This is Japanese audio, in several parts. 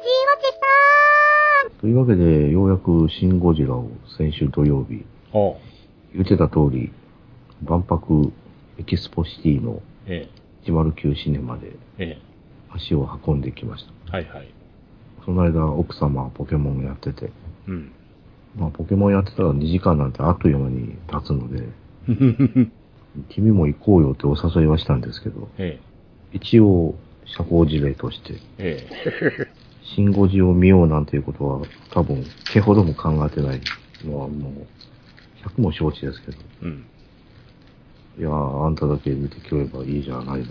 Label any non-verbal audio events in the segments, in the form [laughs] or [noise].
ちーわちさというわけで、ようやくシン・ゴジラを先週土曜日、あ言ってた通り、万博エキスポシティのえ109シネマでえ、え。足を運んできました。え、はいはい。その間、奥様はポケモンやってて、うん。まあ、ポケモンやってたら2時間なんてあっという間に経つので、[laughs] 君も行こうよってお誘いはしたんですけど、え。一応、社交辞令として、え、えシンゴジを見ようなんていうことは、多分、毛ほども考えてないのはもう、100も承知ですけど、え、うん。いやー、あんただけ見てくればいいじゃないのって。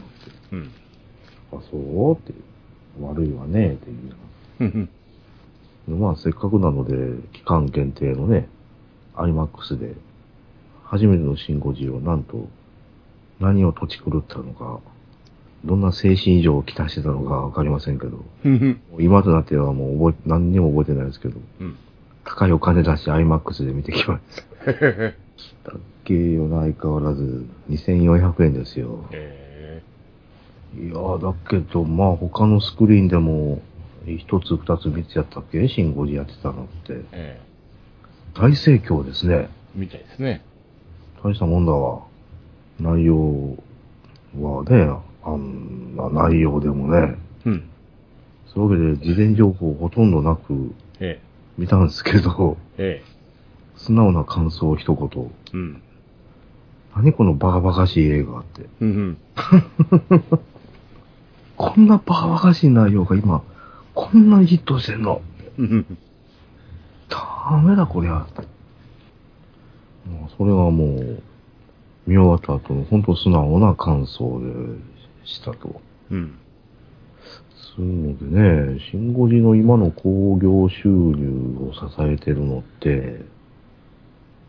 うん。あ、そう？って、悪いわねっていう。まあ、せっかくなので、期間限定のね、IMAX で、初めてのシンゴジをなんと、何を土地狂ったのか、どんな精神異常をきたしてたのかわかりませんけど、今となってはもう覚え、何にも覚えてないですけど、うん。高いお金出して IMAX で見てきました。[laughs] だっけよな、相変わらず、2400円ですよ。えいやー、だけど、まあ他のスクリーンでも、一つ、二つ、三つやったっけ？シンゴジやってたのってえ、。え大盛況ですね。え、みたいですね。大したもんだわ。内容はね、あんな内容でもね。うん。そういうわけで、事前情報ほとんどなくえ見たんですけど、え、え素直な感想を一言。え、うん。何このバカバカしい映画って。うん。[laughs] こんなバカバカしい内容が今、こんなにヒットしてんの。うん。ダメだこりゃ。それはもう、見終わった後の本当素直な感想でしたと。うん。そういうのでね、シンゴジの今の興行収入を支えてるのって、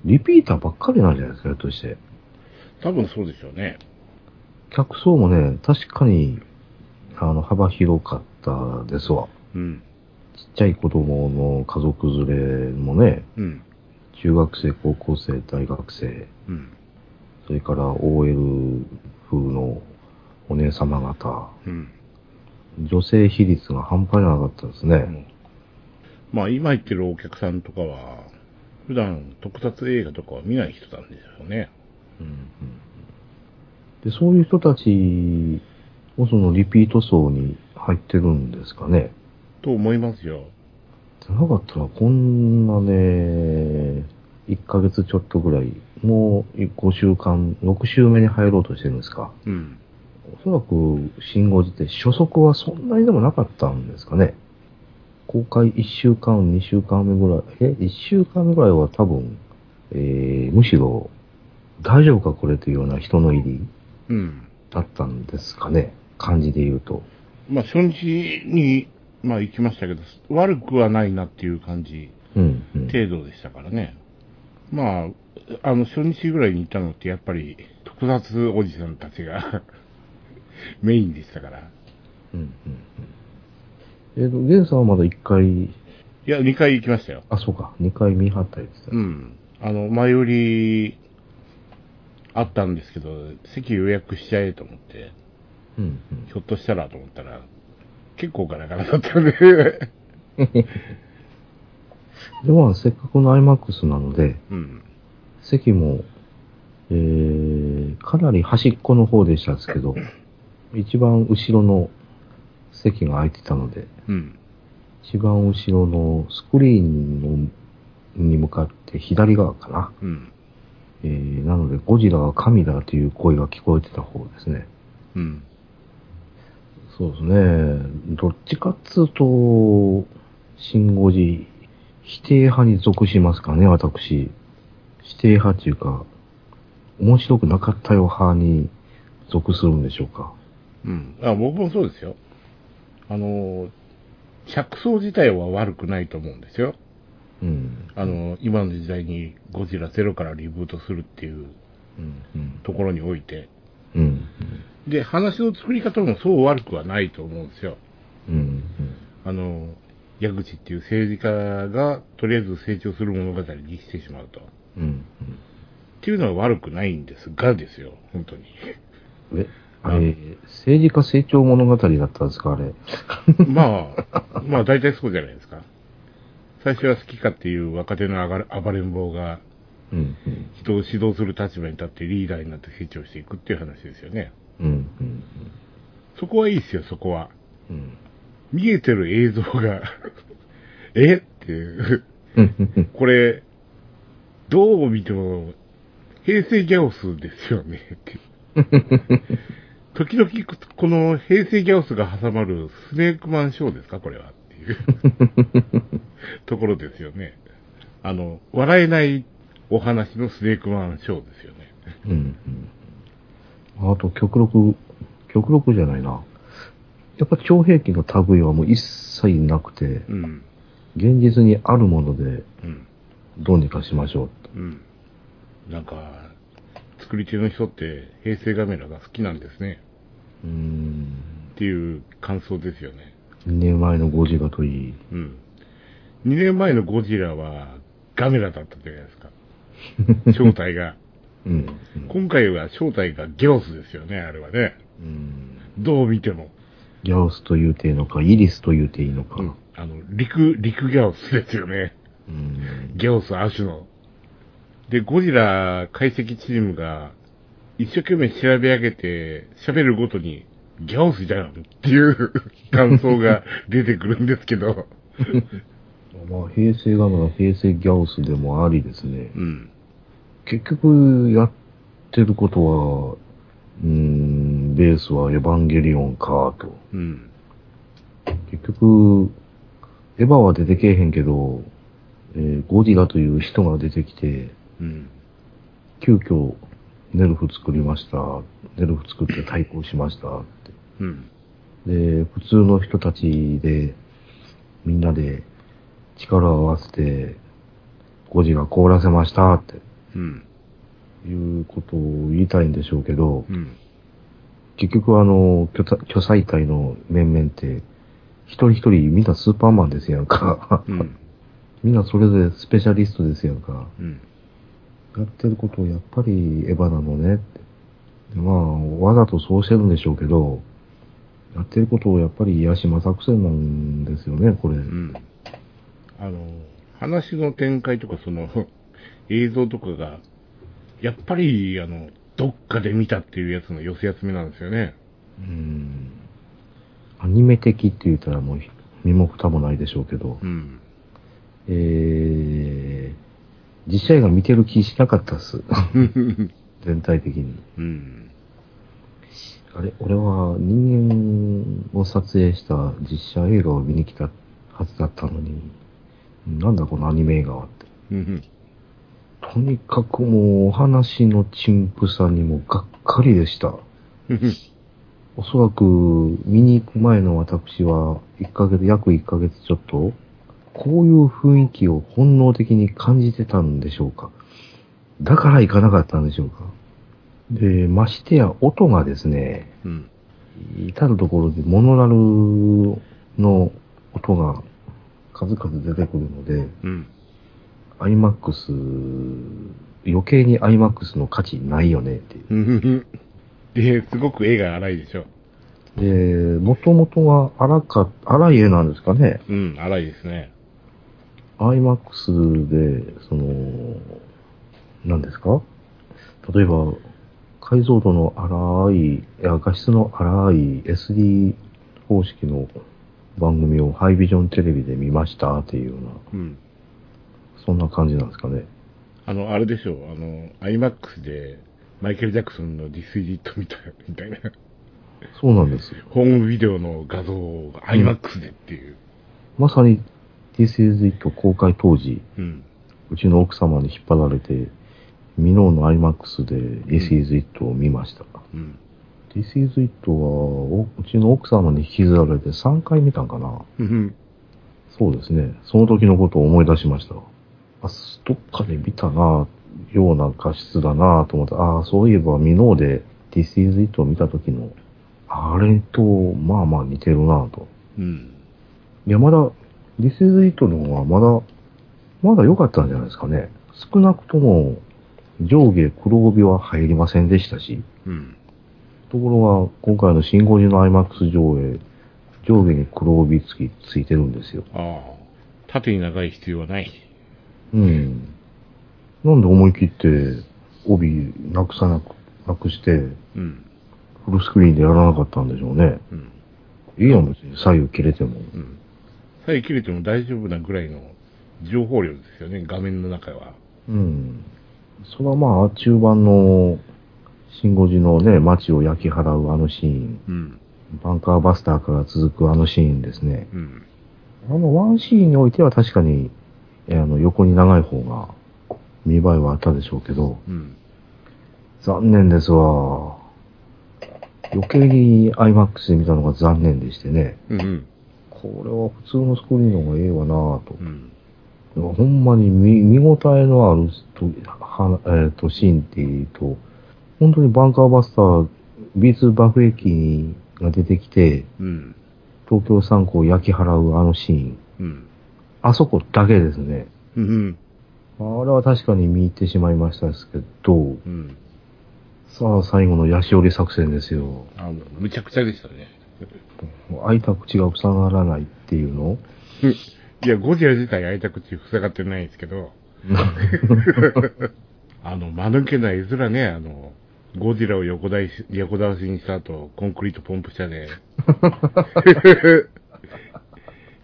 リピーターばっかりなんじゃないですか、ひょっとして。多分そうでしょうね。客層もね、確かに、あの、幅広かったですわ。うん。ちっちゃい子供の家族連れもね、うん。中学生、高校生、大学生、うん。それから OL 風のお姉様方、うん。女性比率が半端じゃなかったですね。まあ、今言ってるお客さんとかは、普段特撮映画とかは見ない人なんでしょうね。で、そういう人たちもそのリピート層に入ってるんですかね。と思いますよ。じゃなかったらこんなね、1ヶ月ちょっとぐらい、もう5週間、6週目に入ろうとしてるんですか。うん。おそらく、信号時って初速はそんなにでもなかったんですかね。公開1週間、2週間目ぐらい、え ?1 週間目ぐらいは多分、えー、むしろ、大丈夫かこれというような人の入りうん。だったんですかね。感じで言うと。まあ、初日に、まあ行きましたけど、悪くはないなっていう感じ、うん、うん。程度でしたからね。まあ、あの、初日ぐらいに行ったのってやっぱり、特撮おじさんたちが [laughs] メインでしたから。うん、うん。えっ、と、ゲンさんはまだ1回、いや、2回行きましたよ。あ、そうか、2回見張ったりですね。うん。あの、前売り、あったんですけど、席予約しちゃえと思って、うん、うん。ひょっとしたらと思ったら、結構ガラガラだったんで、[laughs] で、まあ、せっかくの IMAX なので、うん。席も、えー、かなり端っこの方でしたですけど、一番後ろの席が空いてたので、うん。一番後ろのスクリーンのに向かって左側かな。うん。えー、なので、ゴジラは神だという声が聞こえてた方ですね。うん。そうですね。どっちかっつうと、シンゴジ、否定派に属しますかね、私。否定派っていうか、面白くなかったよ派に属するんでしょうか。うん。あ、僕もそうですよ。あの、着想自体は悪くないと思うんですよ。うん。あの、今の時代にゴジラゼロからリブートするっていう。ところにおいて。うん、で、話の作り方もそう悪くはないと思うんですよ。うん。うん、あの、矢口っていう政治家がとりあえず成長する物語にしてしまうと。っうん。ていうのは悪くないんですがですよ、本当に。うん。え、あれ、政治家成長物語だったんですか、あれ。まあ、まあ大体そうじゃないですか。最初は好きかっていう若手の暴れ暴れん坊が、うん、うん。人を指導する立場に立ってリーダーになって成長していくっていう話ですよね。うん、うん。そこはいいですよ、そこは。うん。見えてる映像が [laughs] え？っていう。[laughs] これ、どう見ても、平成ギャオスですよね。[laughs] 時々、この平成ギャオスが挟まるスネークマンショーですか？これはっていう [laughs] ところですよね。あの、笑えないお話のスネークマンショーですよね。うん、うん。あと、極力、極力じゃないな。やっぱ徴兵器の類はもう一切なくて、うん。現実にあるものでうん。どうにかしましょうと。うん。なんか、作り手の人って平成カメラが好きなんですね。うーん。っていう感想ですよね。2年前のゴジラといい。うん。2年前のゴジラはガメラだったじゃないですか。[laughs] 正体が。うん。うん今回は正体がギャオスですよね、あれはね。うんどう見ても。ギャオスと言うていいのか、イリスと言うていいのか。うん。あの、陸、陸ギャオスですよね。うんギャオス亜種の。で、ゴジラ解析チームが一生懸命調べ上げて喋るごとにギャオスじゃんっていう感想が出てくるんですけど。[laughs] まあ、平成ガムラ、平成ギャオスでもありですね。うん。結局、やってることは、うーん、ベースはエヴァンゲリオンか、と。うん。結局、エヴァは出てけえへんけど、えーゴジラという人が出てきて、うん。急遽、ネルフ作りました。ネルフ作って対抗しました。ってうん。で、普通の人たちで、みんなで力を合わせて、ゴジラ凍らせましたってうん。いうことを言いたいんでしょうけど、うん。結局あの、巨体巨彩隊の面々って、一人一人みんなスーパーマンですやんか。うん。[laughs] みんなそれぞれスペシャリストですやんか。うん。やってることをやっぱりエヴァなのねって。でまあ、わざとそうしてるんでしょうけど、やってることをやっぱり癒しま作戦なんですよね、これ。うん。あの、話の展開とかその、[laughs] 映像とかが、やっぱり、あの、どっかで見たっていうやつの寄せ集めなんですよね。うん。アニメ的って言ったらもう身も蓋もないでしょうけど、うん。えー、実写映画見てる気しなかったっす。[laughs] 全体的に。うん。あれ、俺は人間を撮影した実写映画を見に来たはずだったのに、なんだこのアニメ映画はって。うん。とにかくもうお話の陳腐さにもがっかりでした。[laughs] おそらく見に行く前の私は1ヶ月、約1ヶ月ちょっと、こういう雰囲気を本能的に感じてたんでしょうか？だから行かなかったんでしょうか？で、ましてや音がですね、うん。至るところでモノラルの音が数々出てくるので、うん。IMAX、余計に IMAX の価値ないよねっていう。うん。で、[laughs] すごく絵が荒いでしょ。で、もともとは荒か、荒い絵なんですかね。うん、荒いですね。IMAX で、その、何ですか？例えば、解像度の荒い、いや画質の荒い SD 方式の番組をハイビジョンテレビで見ましたっていうような、うん。そんな感じなんですかね。あの、あれでしょう、あの、IMAX でマイケル・ジャクソンの This is It みたいみたいな、そうなんです。ホームビデオの画像を IMAX でっていう。まさに This is It 公開当時、うん。うちの奥様に引っ張られて、ミノーの IMAX で This is It を見ました。うん。This is It は、おうちの奥様に引きずられて3回見たんかなうん。そうですね。その時のことを思い出しました。あ、どっかで見たな、ような画質だなと思って、ああ、そういえばミノーで This is It を見た時の、あれと、まあまあ似てるなと。うん。いや、まだ、This is It の方がまだ、まだ良かったんじゃないですかね。少なくとも、上下黒帯は入りませんでしたし、うん。ところが、今回のシンゴジの IMAX 上映、上下に黒帯付きついてるんですよ。ああ。縦に長い必要はない。うん。なんで思い切って、帯なくさなく、なくして、うん。フルスクリーンでやらなかったんでしょうね。うん。いいやん、別に左右切れても。うん。さえ切れても大丈夫なぐらいの情報量ですよね、画面の中は。うん。それはまあ、中盤の、シンゴジのね、街を焼き払うあのシーン、うん。バンカーバスターから続くあのシーンですね。うん。あのワンシーンにおいては確かに、えあの、横に長い方が、見栄えはあったでしょうけど、うん。残念ですわ。余計に IMAX で見たのが残念でしてね。うん。うん。これは普通のスクリーンの方がええわなぁと。うん。でもほんまに見見応えのあると、はえー、とシーンっていうと、本当にバンカーバスター、B2 爆撃が出てきて、うん。東京3区を焼き払うあのシーン。うん。あそこだけですね。うん。あれは確かに見入ってしまいましたですけど、うん。さあ最後のヤシオリ作戦ですよ。あの、むちゃくちゃでしたね。開いた口が塞がらないっていうの？いや、ゴジラ自体開いた口塞がってないんですけど、[laughs] あの、間抜けな絵面ね、あの、ゴジラを横倒し横倒しにした後、コンクリートポンプ車で、[laughs]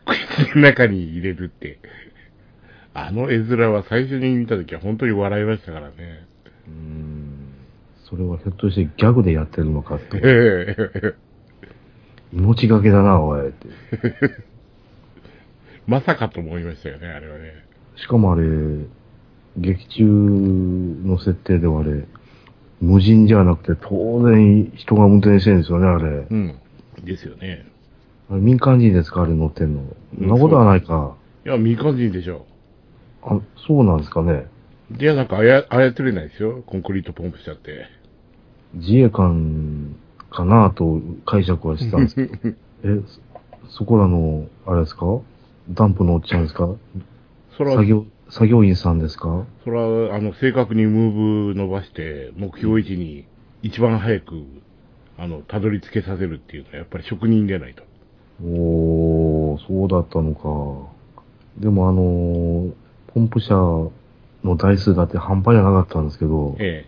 口の中に入れるって。あの絵面は最初に見たときは本当に笑いましたからね。うーんそれはひょっとしてギャグでやってるのかって。[laughs] 命がけだな、おいって。[laughs] まさかと思いましたよね、あれはね。しかもあれ、劇中の設定ではあれ、無人じゃなくて当然人が運転してるんですよね、あれ。うん。ですよね。あれ民間人ですかあれ乗ってんの。そんなことはないか。いや、民間人でしょ。あ、そうなんですかね。いや、なんかあや、操れないですよ。コンクリートポンプ車って。自衛官かなと解釈はしてたんですけど。[laughs] え、そそこらの、あれですか？ダンプのおっちゃんですか？そら、作業、作業員さんですか？そら、あの、正確にムーブ伸ばして、目標位置に一番早く、あの、たどり着けさせるっていうのは、やっぱり職人でないと。おー、そうだったのか。でもあのーポンプ車の台数だって半端じゃなかったんですけど、え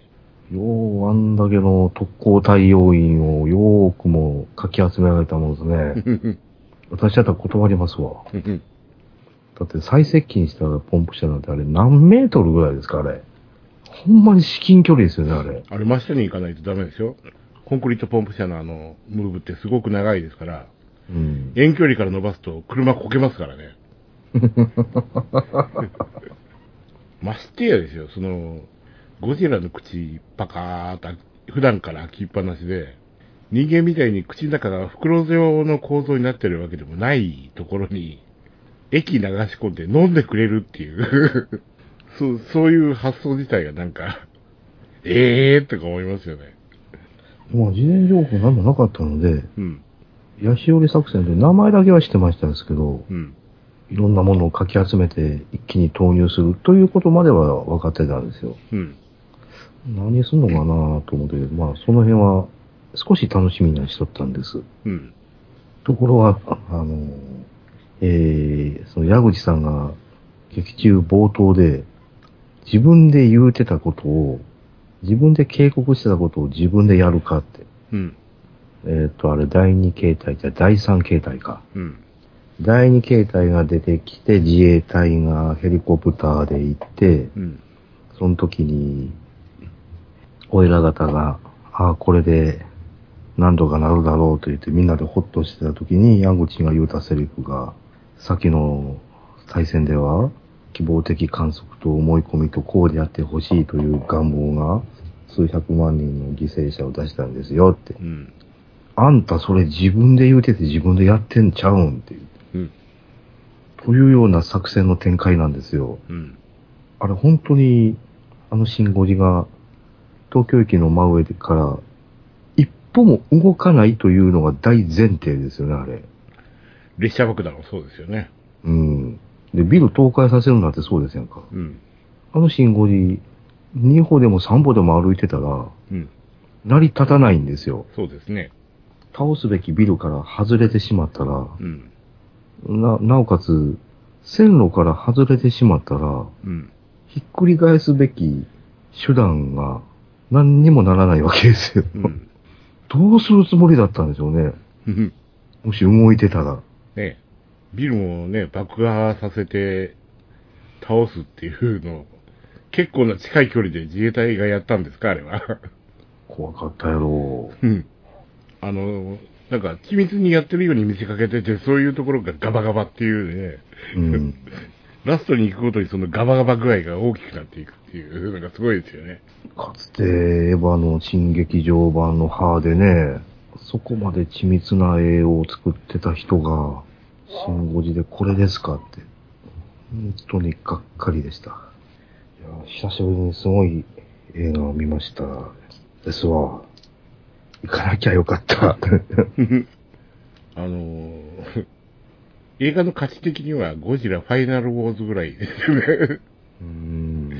ようあんだけの特攻対応員をよーくもかき集められたものですね。え。[laughs] 私だったら断りますわ。[laughs] だって最接近したポンプ車なんてあれ何メートルぐらいですかあれ。ほんまに至近距離ですよね、あれ。あれ、真下に行かないとダメですよ。コンクリートポンプ車のあの、ムーブってすごく長いですから、うん。遠距離から伸ばすと車こけますからね。[laughs] ましてやですよ、その、ゴジラの口パカーっと普段から開きっぱなしで、人間みたいに口の中が袋状の構造になってるわけでもないところに、液流し込んで飲んでくれるっていう、[laughs] そう、そういう発想自体がなんか、ええーとか思いますよね。まあ事前情報何もなかったので、うん、ヤシオリ作戦で名前だけは知ってましたんですけど、うん、いろんなものをかき集めて一気に投入するということまでは分かってたんですよ。うん、何すんのかなと思って、まあその辺は少し楽しみにはしとったんです。うん、ところが、ああの、えー、その矢口さんが劇中冒頭で自分で言うてたことを、自分で警告してたことを自分でやるかって。うん、えっ、と、あれ第2形態じゃ第3形態か。うん、第2形態が出てきて自衛隊がヘリコプターで行って、うん、その時に、おいら方が、ああ、これで何とかなるだろうと言ってみんなでホッとしてた時に、矢口が言うたセリフが、先の対戦では、希望的観測と思い込みとこうでやってほしいという願望が、数百万人の犠牲者を出したんですよって。うん、あんたそれ自分で言うてて自分でやってんちゃうんっていう。うん、というような作戦の展開なんですよ。うん、あれ本当に、あのシンゴジが、東京駅の真上から、一歩も動かないというのが大前提ですよね、あれ。列車爆弾もそうですよね。うん。で、ビル倒壊させるなんてそうですやんか。うん、あのシンゴジ、2歩でも3歩でも歩いてたら、うん、成り立たないんですよ。そうですね。倒すべきビルから外れてしまったら、うん。な、なおかつ、線路から外れてしまったら、うん。ひっくり返すべき手段が何にもならないわけですよ。うん。どうするつもりだったんでしょうね。うんもし動いてたら。ね、ビルもね、爆破させて倒すっていうのを、結構な近い距離で自衛隊がやったんですか、あれは。怖かったやろうん。あの、なんか、緻密にやってるように見せかけてて、そういうところがガバガバっていうね、う。うん。[laughs] ラストに行くごとにそのガバガバ具合が大きくなっていくっていうのがすごいですよね。かつて、エヴァの新劇場版のハーでね、そこまで緻密な絵を作ってた人が、シンゴジでこれですかって。本当にがっかりでした。いや、久しぶりにすごい映画を見ました。ですわ。行かなきゃよかった。[laughs] あのー映画の価値的にはゴジラファイナルウォーズぐらいですよね。[laughs] うーん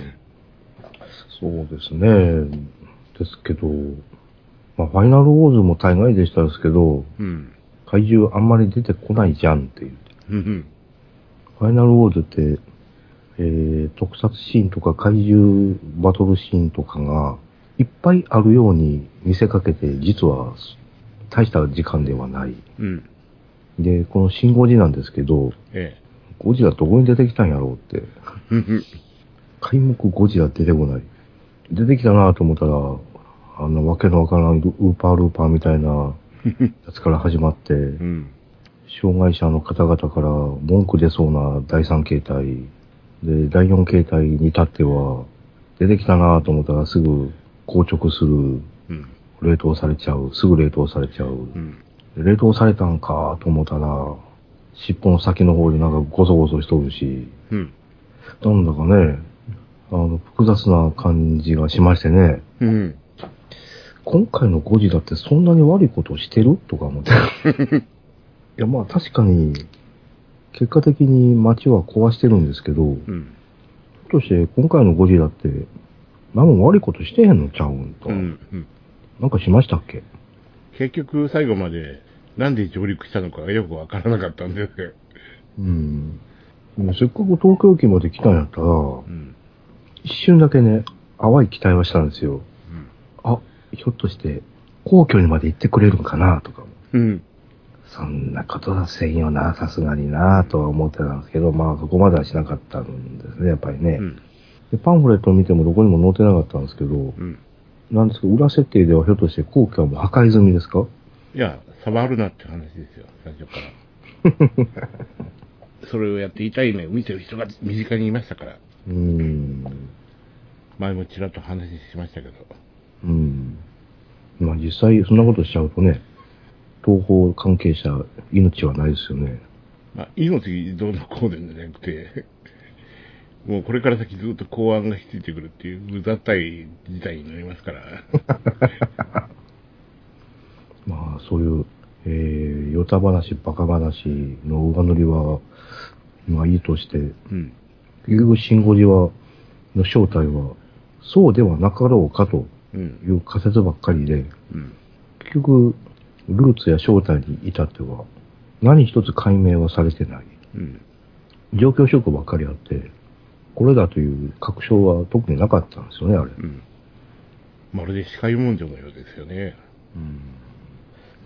そうですね。ですけど、まあ、ファイナルウォーズも大概でしたですけど、うん。怪獣あんまり出てこないじゃんっていう。うんファイナルウォーズって、えー、特撮シーンとか怪獣バトルシーンとかがいっぱいあるように見せかけて、実は大した時間ではない。うん。で、このシンゴジなんですけど、えゴジラどこに出てきたんやろうって。[laughs] 開目ゴジラ出てこない。出てきたなと思ったら、あの、わけのわからないウーパールーパーみたいな [laughs] やつから始まって、うん。障害者の方々から文句出そうな第3形態、で、第4形態に至っては、出てきたなと思ったらすぐ硬直する、うん。冷凍されちゃう、すぐ冷凍されちゃう。うん。で冷凍されたんかと思ったら、尻尾の先の方でなんかゴソゴソしとるし、うん。なんだかね、あの、複雑な感じがしましてね、うん。今回のゴジラってそんなに悪いことをしてる？とか思って。[laughs] いや、まあ確かに、結果的に街は壊してるんですけど、ひょうん。っとして今回のゴジラって、何も悪いことしてへんのちゃうんと。うん。うん。なんかしましたっけ？結局最後までなんで上陸したのかがよくわからなかったんですよ。うん。でもせっかく東京駅まで来たんやったら、うん。一瞬だけね、淡い期待はしたんですよ。あ、ひょっとして、皇居にまで行ってくれるんかなとか。うん。そんなことはせんよな、さすがにな、とは思ってたんですけど、まあそこまではしなかったんですね、やっぱりね。うん。でパンフレットを見てもどこにも載ってなかったんですけど、うん。なんですけど、裏設定ではひょっとして皇居はもう破壊済みですか？いや、触るなって話ですよ、最初から。[laughs] それをやって痛い目を見てる人が身近にいましたから、うーん。前もちらっと話しましたけど。うん。まあ実際そんなことしちゃうとね、東方関係者、命はないですよね。まあ、命どうのこうでんじゃなくて、もうこれから先ずっと公安がひっついてくるっていううざったい事態になりますから。[laughs] まあそういう、えー、ヨタ話、バカ話の上塗りは、まあいいとして、うん。結局シンゴジは、の正体は、そうではなかろうかとうん。いう仮説ばっかりで、うん。結局、ルーツや正体に至っては、何一つ解明はされてない。うん。状況証拠ばっかりあって、これだという確証は特になかったんですよね、あれ。うん。まるで視界文書のようですよね。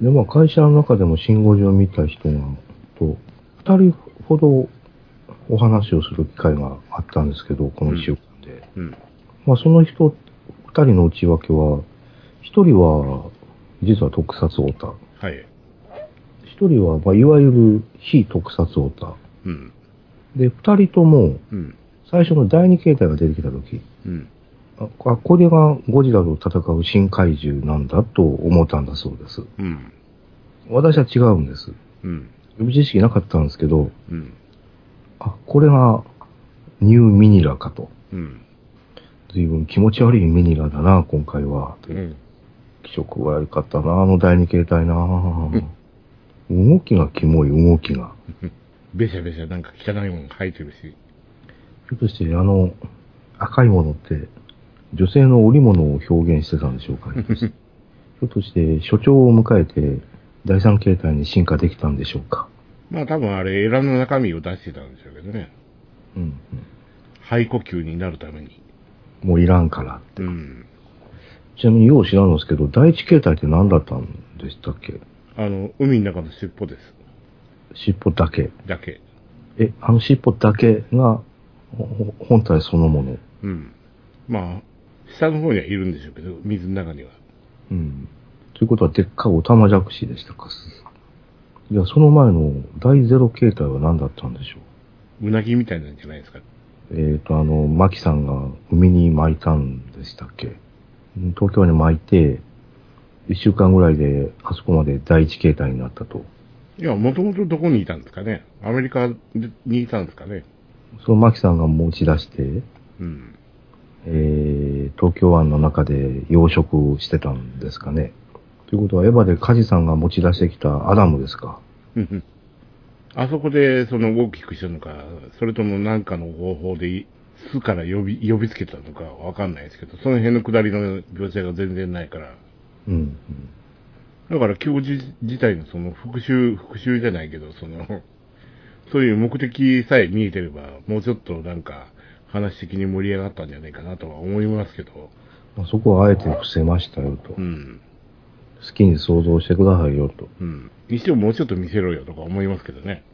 で、まあ会社の中でもシンゴジを見た人が、と、二人ほどお話をする機会があったんですけど、この一週間で。うん。まあその人、二人の内訳は、一人は、実は特撮オタ。はい。一人は、まあいわゆる非特撮オタ。うん。で、二人とも、うん。最初の第二形態が出てきた時、うん。あ、あこれがゴジラと戦う新怪獣なんだと思ったんだそうです。うん。私は違うんです。うん。予備知識なかったんですけど、うん。あ、これがニューミニラかと。うん。随分気持ち悪いミニラだな、今回は。うん。気色悪かったな、あの第二形態な。動きがキモい、動きが。[laughs] べしゃべしゃなんか汚いもの生えてるし。ひょっとしてあの赤いものって、女性の織物を表現してたんでしょうかね。[laughs] ょっとして所長を迎えて第三形態に進化できたんでしょうか。まあ多分あれ、エラの中身を出してたんでしょうけどね。うん、うん。肺呼吸になるために。もういらんから。うん。ちなみによう知らんのですけど、第一形態って何だったんでしたっけ？あの、海の中の尻尾です。尻尾だけ。だけ。え、あの尻尾だけが本体そのもの。うん。まあ、下の方にはいるんでしょうけど、水の中には。うん。ということは、でっかいオタマジャクシでしたか？いや、その前の第ゼロ形態は何だったんでしょう？うなぎみたいなんじゃないですか？えっ、と、あの、マキさんが海に巻いたんでしたっけ？うん東京に巻いて、一週間ぐらいであそこまで第一形態になったと。いや、もともとどこにいたんですかね？アメリカにいたんですかね？そのマキさんが持ち出して、うん。えー、東京湾の中で養殖してたんですかね。ということは、エヴァでカジさんが持ち出してきたアダムですか。うんあそこで、その大きくしたのか、それとも何かの方法で、巣から呼び、呼びつけたのかわかんないですけど、その辺の下りの描写が全然ないから。うん、うん。だから教授自体のその復讐、復讐じゃないけど、その、そういう目的さえ見えてれば、もうちょっとなんか、話的に盛り上がったんじゃないかなとは思いますけど、まあ、そこはあえて伏せましたよと。うん。好きに想像してくださいよと。うん。にしてももうちょっと見せろよとか思いますけどね。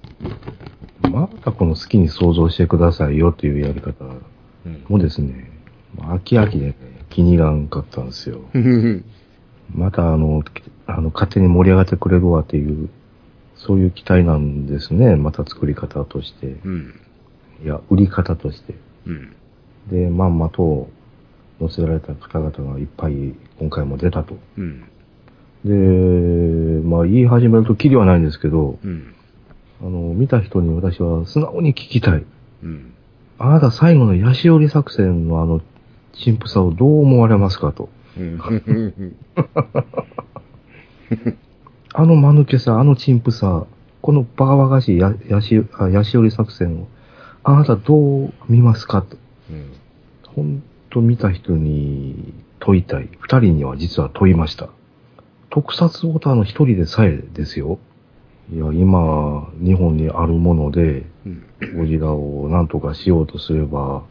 またこの好きに想像してくださいよというやり方うん。もですね、まあ飽き飽きでね、気に入らんかったんですよ。[laughs] またあの、あの、勝手に盛り上がってくれるわっていう、そういう期待なんですね。また作り方として。うん。いや、売り方として。うん。で、まんまと載せられた方々がいっぱい今回も出たと。うん。で、まあ言い始めるとキリはないんですけど、うん。あの、見た人に私は素直に聞きたい。うん。あなた最後のヤシオリ作戦のあの、陳腐さをどう思われますかと。うん。[laughs] あの間抜けさ、あの陳腐さ、このバカバカしいヤシオリ作戦を、あなたどう見ますかと。うん。ほんと見た人に問いたい。二人には実は問いました。特撮オタの一人でさえですよ。いや、今、日本にあるもので、うん。ゴジラを何とかしようとすれば、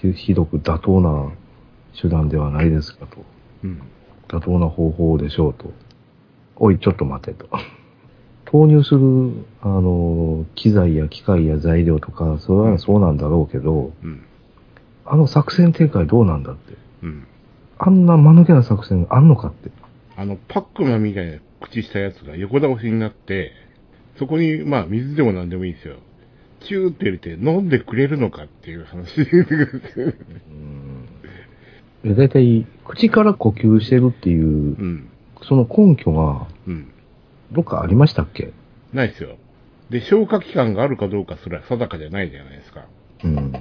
ひひどく妥当な手段ではないですかと。うん。妥当な方法でしょうと。おい、ちょっと待てと。投入する、あの、機材や機械や材料とか、それはそうなんだろうけど、うん。あの作戦展開どうなんだって。うん。あんな間抜けな作戦あんのかって。あの、パックマンみたいな口したやつが横倒しになって、そこに、まあ、水でも何でもいいですよ。チューって入れて飲んでくれるのかっていう話でうん。だいたい、口から呼吸してるっていうう、ん。その根拠が、うん。どっかありましたっけ？ないですよ。で、消化器官があるかどうかすら定かじゃないじゃないですか。うん。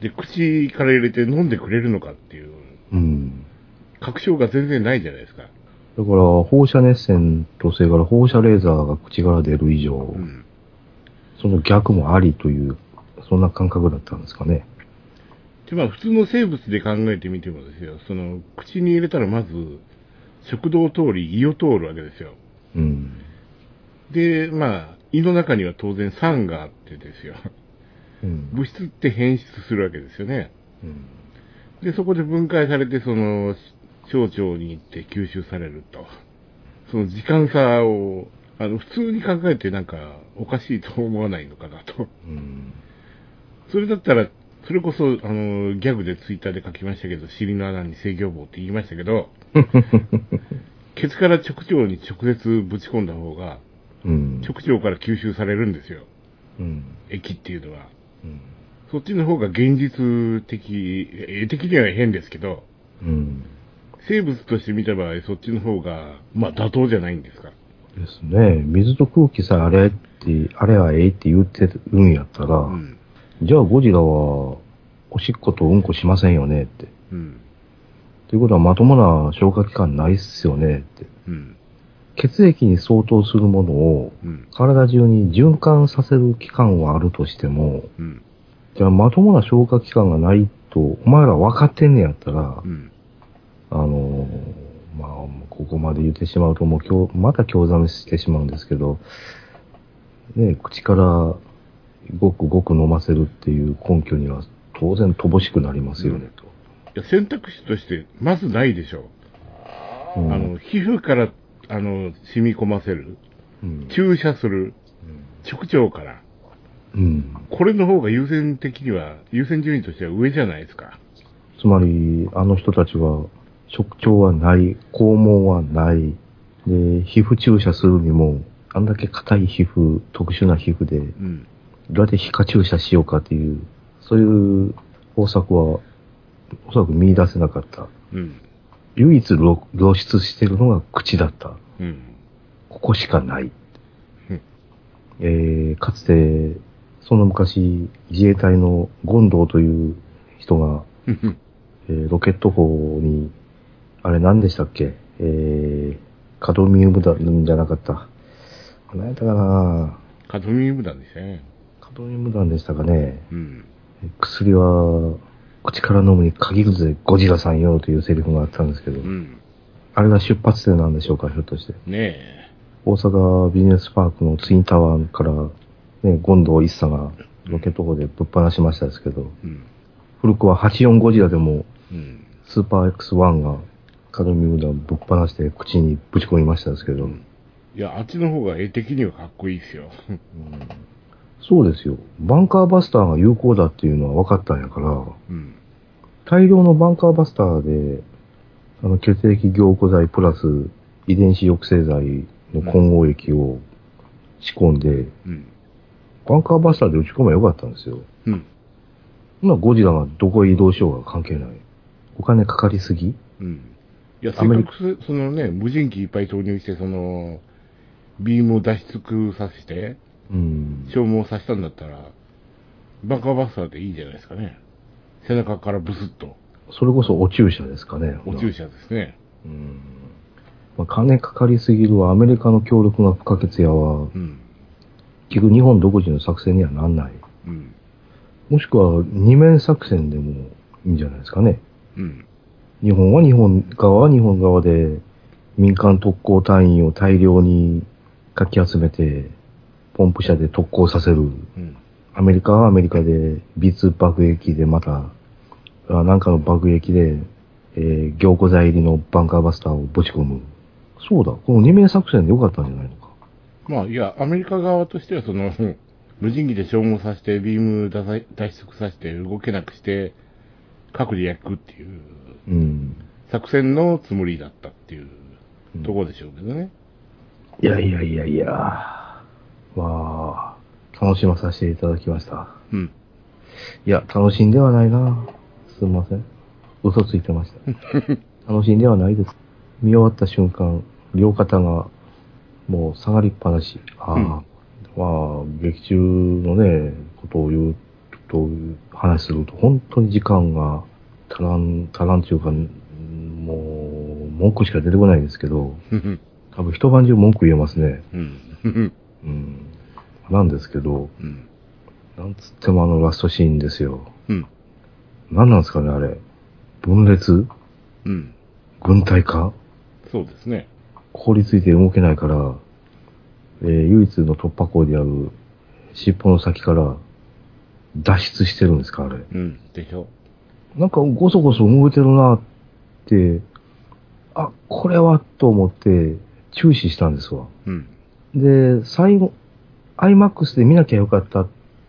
で、口から入れて飲んでくれるのかっていう、うん。確証が全然ないじゃないですか。だから、放射熱線と、それから放射レーザーが口から出る以上、うん。その逆もありという、そんな感覚だったんですかね。で、まあ、普通の生物で考えてみてもですよ、その、口に入れたらまず、食道を通り胃を通るわけですよ。うん。で、まあ、胃の中には当然酸があってですよ。うん。物質って変質するわけですよね。うんで、そこで分解されて、その、小腸に行って吸収されると。その時間差を、あの、普通に考えてなんか、おかしいと思わないのかなと。うん。それだったら、それこそ、あの、ギャグでツイッターで書きましたけど、尻の穴に制御棒って言いましたけど、[laughs] ケツから直腸に直接ぶち込んだ方が、うん。直腸から吸収されるんですよ。うん。液っていうのは。うん。そっちの方が現実的、絵的には変ですけど、うん。生物として見た場合、そっちの方が、まあ妥当じゃないんですか。ですね。水と空気さえあれって、あれはええって言ってるんやったら、うん。じゃあゴジラは、おしっことうんこしませんよねって。うん。ということはまともな消化器官ないっすよねって。うん。血液に相当するものをうん。体中に循環させる器官はあるとしても、うん。じゃあまともな消化器官がないと、お前ら分かってんねやったらう、ん。あのーまあ、ここまで言ってしまうと、もう今日、また興ざめしてしまうんですけど、ね、口からごくごく飲ませるっていう根拠には当然乏しくなりますよね、いや、選択肢として、まずないでしょと。うんあの、皮膚から、あの、染み込ませる。うん注射する。直腸から。うん。これの方が優先的には、優先順位としては上じゃないですか。つまり、あの人たちは、直腸はない、肛門はない、で、皮膚注射するにも、あんだけ硬い皮膚、特殊な皮膚で、うん。どうやって皮下注射しようかっていう、そういう方策は、おそらく見出せなかった。うん。唯一露露出してるのが口だった。うん。ここしかない。うんえー、かつて、その昔、自衛隊の権藤という人が、うん。えーロケット砲に、あれ何でしたっけ？えー、カドミウム弾じゃなかった。何やったかな？カドミウム弾ですね。カドミウム弾でしたかね。うん。薬は、口から飲むに限るぜ、ゴジラさんよというセリフがあったんですけど、うん。あれが出発点なんでしょうか、ひょっとして。ね大阪ビジネスパークのツインタワーから、ね、権藤一茶がロケット砲でぶっ放しましたですけど、え。うん。古くは84ゴジラでも、うん。スーパー X1 がカドミウム弾ぶっ放して口にぶち込みましたですけど、うんいや、あっちの方が絵的にはかっこいいですよ。そうですよ。バンカーバスターが有効だっていうのは分かったんやから、うん。大量のバンカーバスターで、あの血液凝固剤プラス遺伝子抑制剤の混合液を仕込んで、うん。バンカーバスターで打ち込めばよかったんですよ。うん。今ゴジラがどこへ移動しようが関係ない。お金かかりすぎうん。いや、せっかくそそのね、無人機いっぱい投入して、その、ビームを出し尽くさせて、うん。消耗させたんだったら、バンカーバスターでいいじゃないですかね。背中からブスッと、それこそお注射ですかね。お注射ですね。うん。まあ、金かかりすぎるわ、アメリカの協力が不可欠やわ、うん。結局日本独自の作戦にはなんない。うん。もしくは二面作戦でもいいんじゃないですかね。うん。日本は日本側は日本側で民間特攻隊員を大量にかき集めて、ポンプ車で特攻させる。うん。アメリカはアメリカで B2 爆撃でまた、あなんかの爆撃で、えー、凝固剤入りのバンカーバスターをぶち込む。そうだ、この二面作戦でよかったんじゃないのか。まあ、いや、アメリカ側としては、その、無人機で消耗させて、ビーム出さ出させて、動けなくして、核で焼くっていう、うん。作戦のつもりだったっていうところでしょうけどね。いやいやいやいや。まあ、楽しまさせていただきました。うん。いや、楽しんではないな。すみません。嘘ついてました。[laughs] 楽しんではないです。見終わった瞬間、両肩がもう下がりっぱなし。ああ、まあ、劇中のね、ことを言うと、話すると、本当に時間が足らん、足らんというか、もう、文句しか出てこないんですけど、うん。多分一晩中文句言えますね。うん。うん。なんですけど、うん。なんつってもあのラストシーンですよ。うん。何なんですかね、あれ。分裂？うん。軍隊化？そうですね。凍りついて動けないから、えー唯一の突破口である尻尾の先から脱出してるんですか、あれ。うん。でしょ。なんかゴソゴソ動いてるなって、あ、これはと思って注視したんですわ。うん。で、最後、IMAX で見なきゃよかった。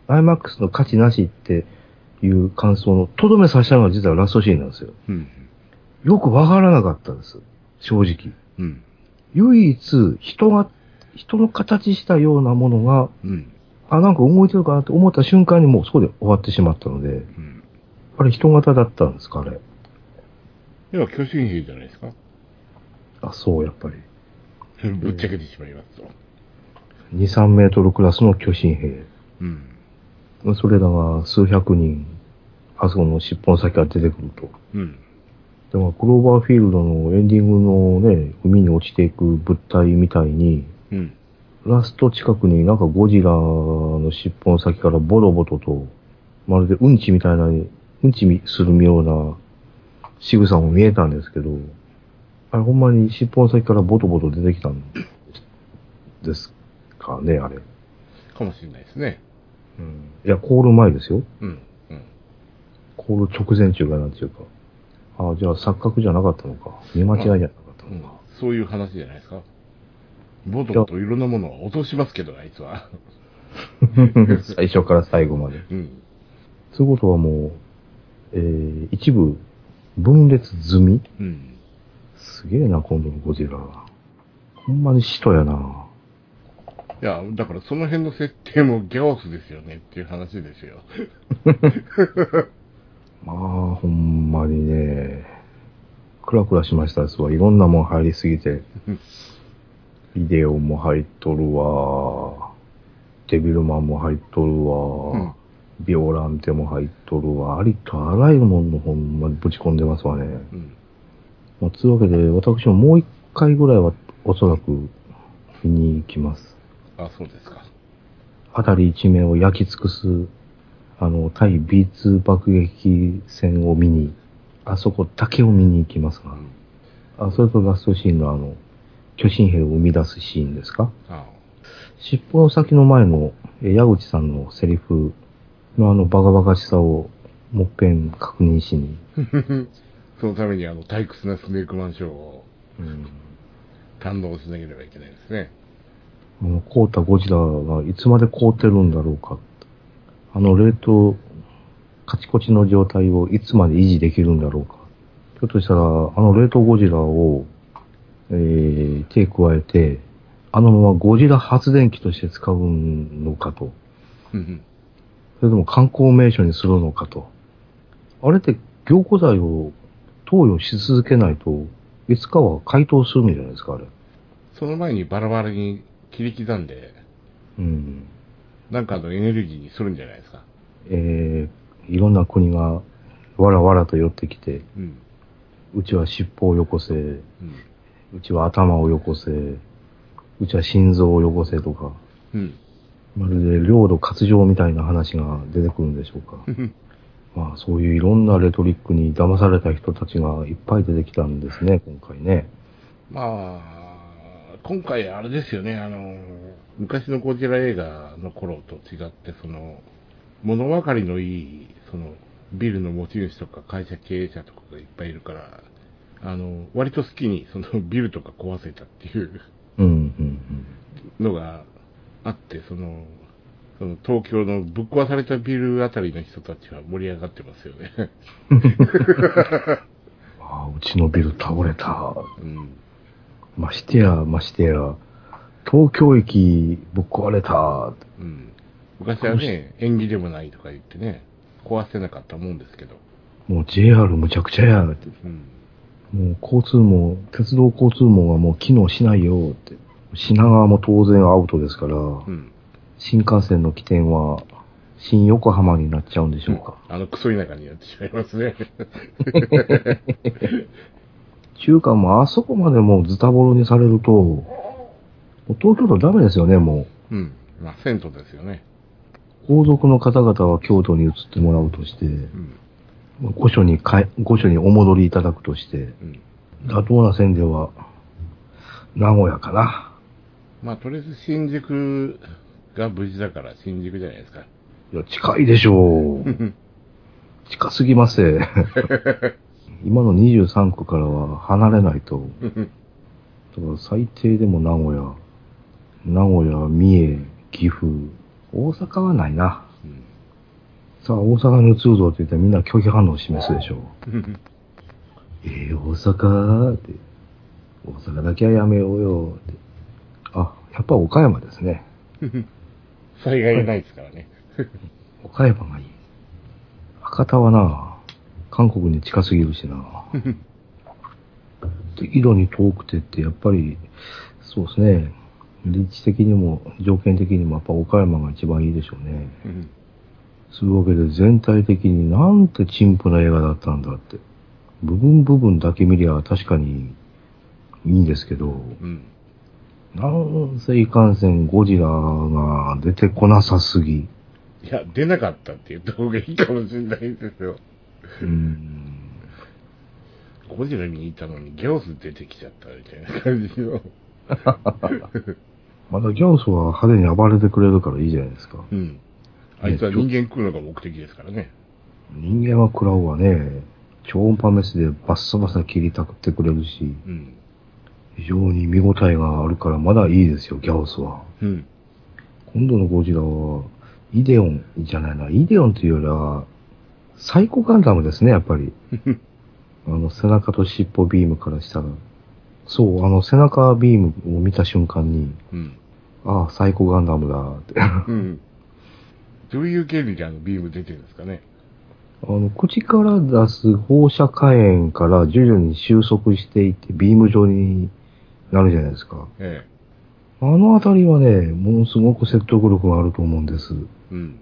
IMAX の価値なしっていう感想のとどめさせたのが実はラストシーンなんですよ。うん。よくわからなかったです。正直。うん。唯一、人が、人の形したようなものが、うん。あ、なんか動いてるかなって思った瞬間にもうそこで終わってしまったので、うん。あれ人型だったんですか、あれ。では、巨神兵じゃないですか？あ、そう、やっぱり。ぶっちゃけてしまいますと。2、3メートルクラスの巨神兵。うん。それらが数百人、あそこの尻尾の先から出てくると。うん。でも、クローバーフィールドのエンディングのね、海に落ちていく物体みたいに、うん。ラスト近くになんかゴジラの尻尾の先からボロボトと、まるでうんちみたいな、うんちみするような仕草も見えたんですけど、あれほんまに尻尾の先からボトボト出てきたんですかね、あれ。かもしれないですね。うん。いや、凍る前ですよ。うん。うん。凍る直前中がなんていうか。ああ、じゃあ錯覚じゃなかったのか。見間違いじゃなかったうんのか。そういう話じゃないですか。ボトボトいろんなものを落としますけど、あいつは。[laughs] 最初から最後まで。うん。そういうことはもう、えー、一部分裂済み？うん。すげえな、今度のゴジラ。ほんまに使徒やな。いや、だからその辺の設定もギャオスですよねっていう話ですよ。[laughs] まあ、ほんまにね、クラクラしましたですわ。いろんなもん入りすぎて。ビデオも入っとるわ。デビルマンも入っとるわ。ビオランテも入っとるわ。ありとあらゆるもんのほんまにぶち込んでますわね。うん。まあ、つうわけで、私ももう一回ぐらいはおそらく見に行きます。あ、そうですか。辺り一面を焼き尽くす、あの、対 B2 爆撃戦を見に、あそこだけを見に行きますが、うん。あ、それとラストシーンのあの、巨神兵を生み出すシーンですか？あ尻尾の先の前の、え矢口さんのセリフのあのバカバカしさをもっぺん確認しに、[laughs] そのためにあの退屈なスネークマンショーをうん、堪能しなければいけないですね。あの凍ったゴジラがいつまで凍ってるんだろうか。あの冷凍、カチコチの状態をいつまで維持できるんだろうか。ひょっとしたら、あの冷凍ゴジラを、えー、手加えて、あのままゴジラ発電機として使うのかと。うんそれとも観光名所にするのかと。あれって凝固剤を投与し続けないと、いつかは解凍するんじゃないですか、あれ。その前にバラバラに切り刻んで、うん。なんかのエネルギーにするんじゃないですか。えー、いろんな国がわらわらと寄ってきて、うん。うちは尻尾をよこせ、うん。うちは頭をよこせ、うちは心臓をよこせとか、うん。まるで領土割譲みたいな話が出てくるんでしょうか。まあそういういろんなレトリックに騙された人たちがいっぱい出てきたんですね、今回ね。まあ、今回あれですよね、あの、昔のゴジラ映画の頃と違って、その、物分かりのいい、その、ビルの持ち主とか会社経営者とかがいっぱいいるから、あの、割と好きにその [laughs] ビルとか壊せたっていうのがあって、その、その東京のぶっ壊されたビルあたりの人たちは盛り上がってますよね。[laughs] [laughs] ああ、うちのビル倒れた。うん。ましてや、ましてや、東京駅ぶっ壊れた。うん。昔はね、縁起でもないとか言ってね、壊せなかったもんですけど。もう JR むちゃくちゃや。ってうん。もう交通網、鉄道交通網がもう機能しないよって。品川も当然アウトですから、うん。新幹線の起点は新横浜になっちゃうんでしょうか。あのクソ田舎になってしまいますね。[laughs] 中華もあそこまでもうズタボロにされると、もう東京都ダメですよね、もうん。まあ、銭湯ですよね。う。皇族の方々は京都に移ってもらうとして、うん。御所にかえ、御所にお戻りいただくとして、うん。妥当な線では、名古屋かな。まあ、とりあえず新宿が無事だから新宿じゃないですか。いや、近いでしょう。[laughs] 近すぎますよ [laughs] 今の23区からは離れないと。だから最低でも名古屋、名古屋、三重、岐阜、大阪はないな。うんさあ、大阪に移るぞって言ったらみんな拒否反応を示すでしょう。えー、大阪？って。大阪だけはやめようよって。あ、やっぱ岡山ですね。[laughs] 災害がないですからね。岡山がいい。博多はな、韓国に近すぎるしな。[laughs] で井戸に遠くてって、やっぱり、そうですね。立地的にも、条件的にも、やっぱ岡山が一番いいでしょうね。うんそういうわけで全体的になんて陳腐な映画だったんだって。部分部分だけ見りゃ確かにいいんですけど、うん。なんせいかんせんゴジラが出てこなさすぎ。いや、出なかったって言った方がいいかもしれないですよ。うん。ゴジラ見に行ったのにギャオス出てきちゃったみたいな感じの。まだギャオスは派手に暴れてくれるからいいじゃないですか。うん。あいつは人間食うのが目的ですからね。人間は食らうわね。超音波メスでバッサバサ切りたくってくれるし、うん。非常に見応えがあるからまだいいですよ、ギャオスは。うん。今度のゴジラは、イデオンじゃないな、イデオンというよりは、サイコガンダムですね、やっぱり。[laughs] あの、背中と尻尾ビームからしたら。そう、あの、背中ビームを見た瞬間に、うん。ああ、サイコガンダムだって。うん。どういう原理であのビーム出てるんですかね？あの、口から出す放射火炎から徐々に収束していって、ビーム状になるじゃないですか。えあのあたりはね、ものすごく説得力があると思うんです。え。うん。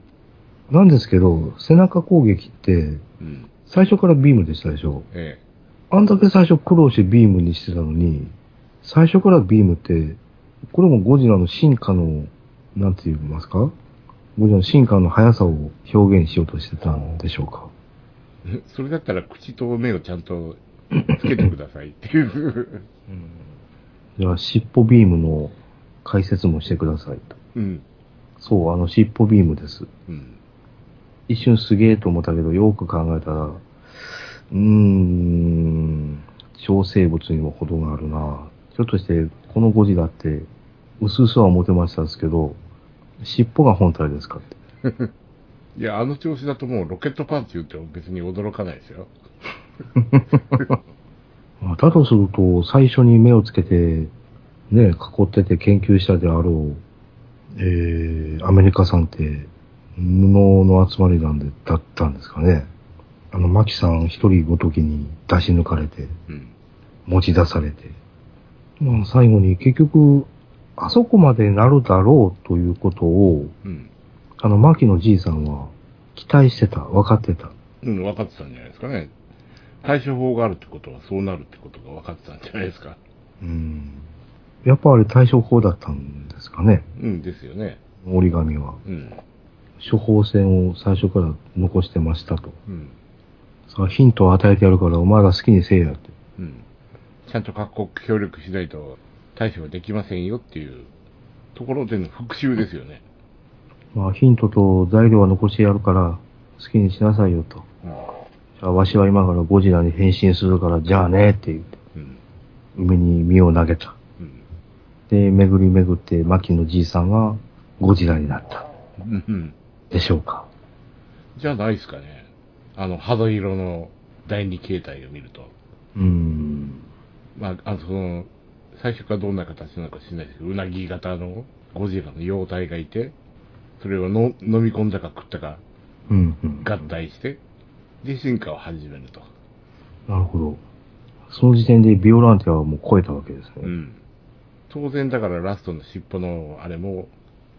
なんですけど、背中攻撃って、うん。最初からビームでしたでしょ？えあんだけ最初苦労してビームにしてたのに、最初からビームって、これもゴジラの進化の、なんて言いますか？ゴジラの進化の速さを表現しようとしてたんでしょうか？え。それだったら口と目をちゃんとつけてくださいっていう。[laughs] じゃあ、尻尾ビームの解説もしてくださいと。うん。そう、あの尻尾ビームです。うん。一瞬すげえと思ったけど、よく考えたら、うーん、超生物にも程があるなひょっとして、このゴジラって、うすうすは思ってましたですけど、尻尾が本体ですかって。[laughs] いや、あの調子だともうロケットパンチ打っても別に驚かないですよ。[laughs] まあだとすると、最初に目をつけて、ね、囲ってて研究したであろう、えー、アメリカさんって、布の集まりなんで、だったんですかね。あの、マキさん一人ごときに出し抜かれて、うん。持ち出されて。まあ、最後に結局、あそこまでなるだろうということを、うん。あの、マキのじいさんは期待してた、分かってた。うん、分かってたんじゃないですかね。対処法があるってことはそうなるってことが分かってたんじゃないですか。うん。やっぱあれ対処法だったんですかね。うんですよね。折り紙は。うん。処方箋を最初から残してましたと。うん。さあ、ヒントを与えてやるからお前ら好きにせえやって。うん。ちゃんと各国協力しないと対処はできませんよっていうところでの復習ですよね。まあ、ヒントと材料は残してやるから、好きにしなさいよと。うん。じゃあ、わしは今からゴジラに変身するから、じゃあねって言って、うん。海に身を投げた。うん。で、巡り巡って、マキのじいさんがゴジラになった。うんうん。でしょうか？じゃあないですかね。あの、肌色の第二形態を見ると。うーん。まあ、あの、その、最初からどんな形なのか知らないですけど、うなぎ型のゴジラの妖体がいて、それをの飲み込んだか食ったかうん、うん。合体して、で、進化を始めると。なるほど。その時点でビオランテはもう超えたわけですね。うん。当然だからラストの尻尾のあれも、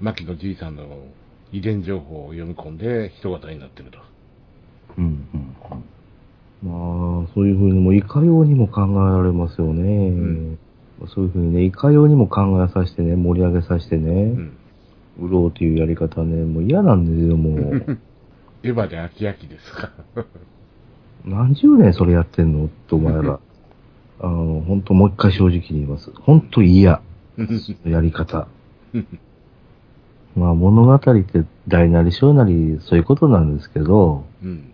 牧のじいさんの遺伝情報を読み込んで人型になってると。うん、うん。まあ、そういうふうにも、いかようにも考えられますよね。んそういうふうにね、いかようにも考えさせてね、盛り上げさせてうね、ん。売ろうというやり方ね、もう嫌なんですよ、もう。[laughs] エヴァで飽き飽きですか。[laughs] 何十年それやってんの？ってお前ら。[laughs] あの、本当もう一回正直に言います。本当嫌。やり方。まあ物語って大なり小なりそういうことなんですけど、うん。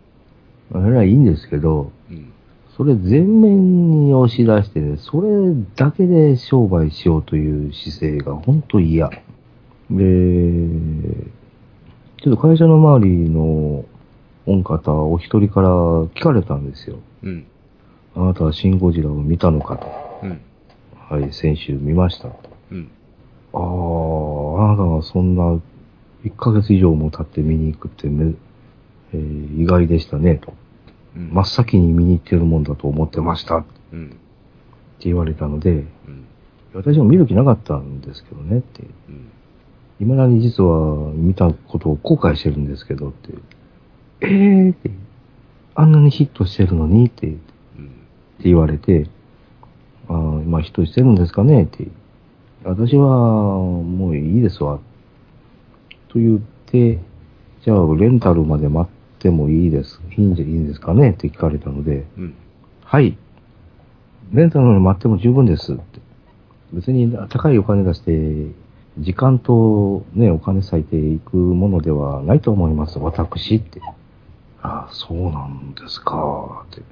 それはいいんですけど、うん。それ全面に押し出してね、それだけで商売しようという姿勢が本当嫌。で、ちょっと会社の周りの御方お一人から聞かれたんですよ。うん。あなたはシン・ゴジラを見たのかと。うん。はい、先週見ました。うん。ああ、あなたがそんな1ヶ月以上も経って見に行くってめ、えー意外でしたね、と。うん。真っ先に見に行ってるもんだと思ってましたってうん。言われたので、うん。私も見る気なかったんですけどねって。うん。未だに実は見たことを後悔してるんですけどって。えーって。あんなにヒットしてるのにってってうん。言われて、ああ、まあヒットしてるんですかねって。私はもういいですわ。と言って、じゃあレンタルまで待ってもいいです。いいんじゃいいんですかね？って聞かれたので、うん。はい。レンタルの待っても十分ですって。別に高いお金出して、時間とね、お金割いていくものではないと思います、私って。ああ、そうなんですか、って。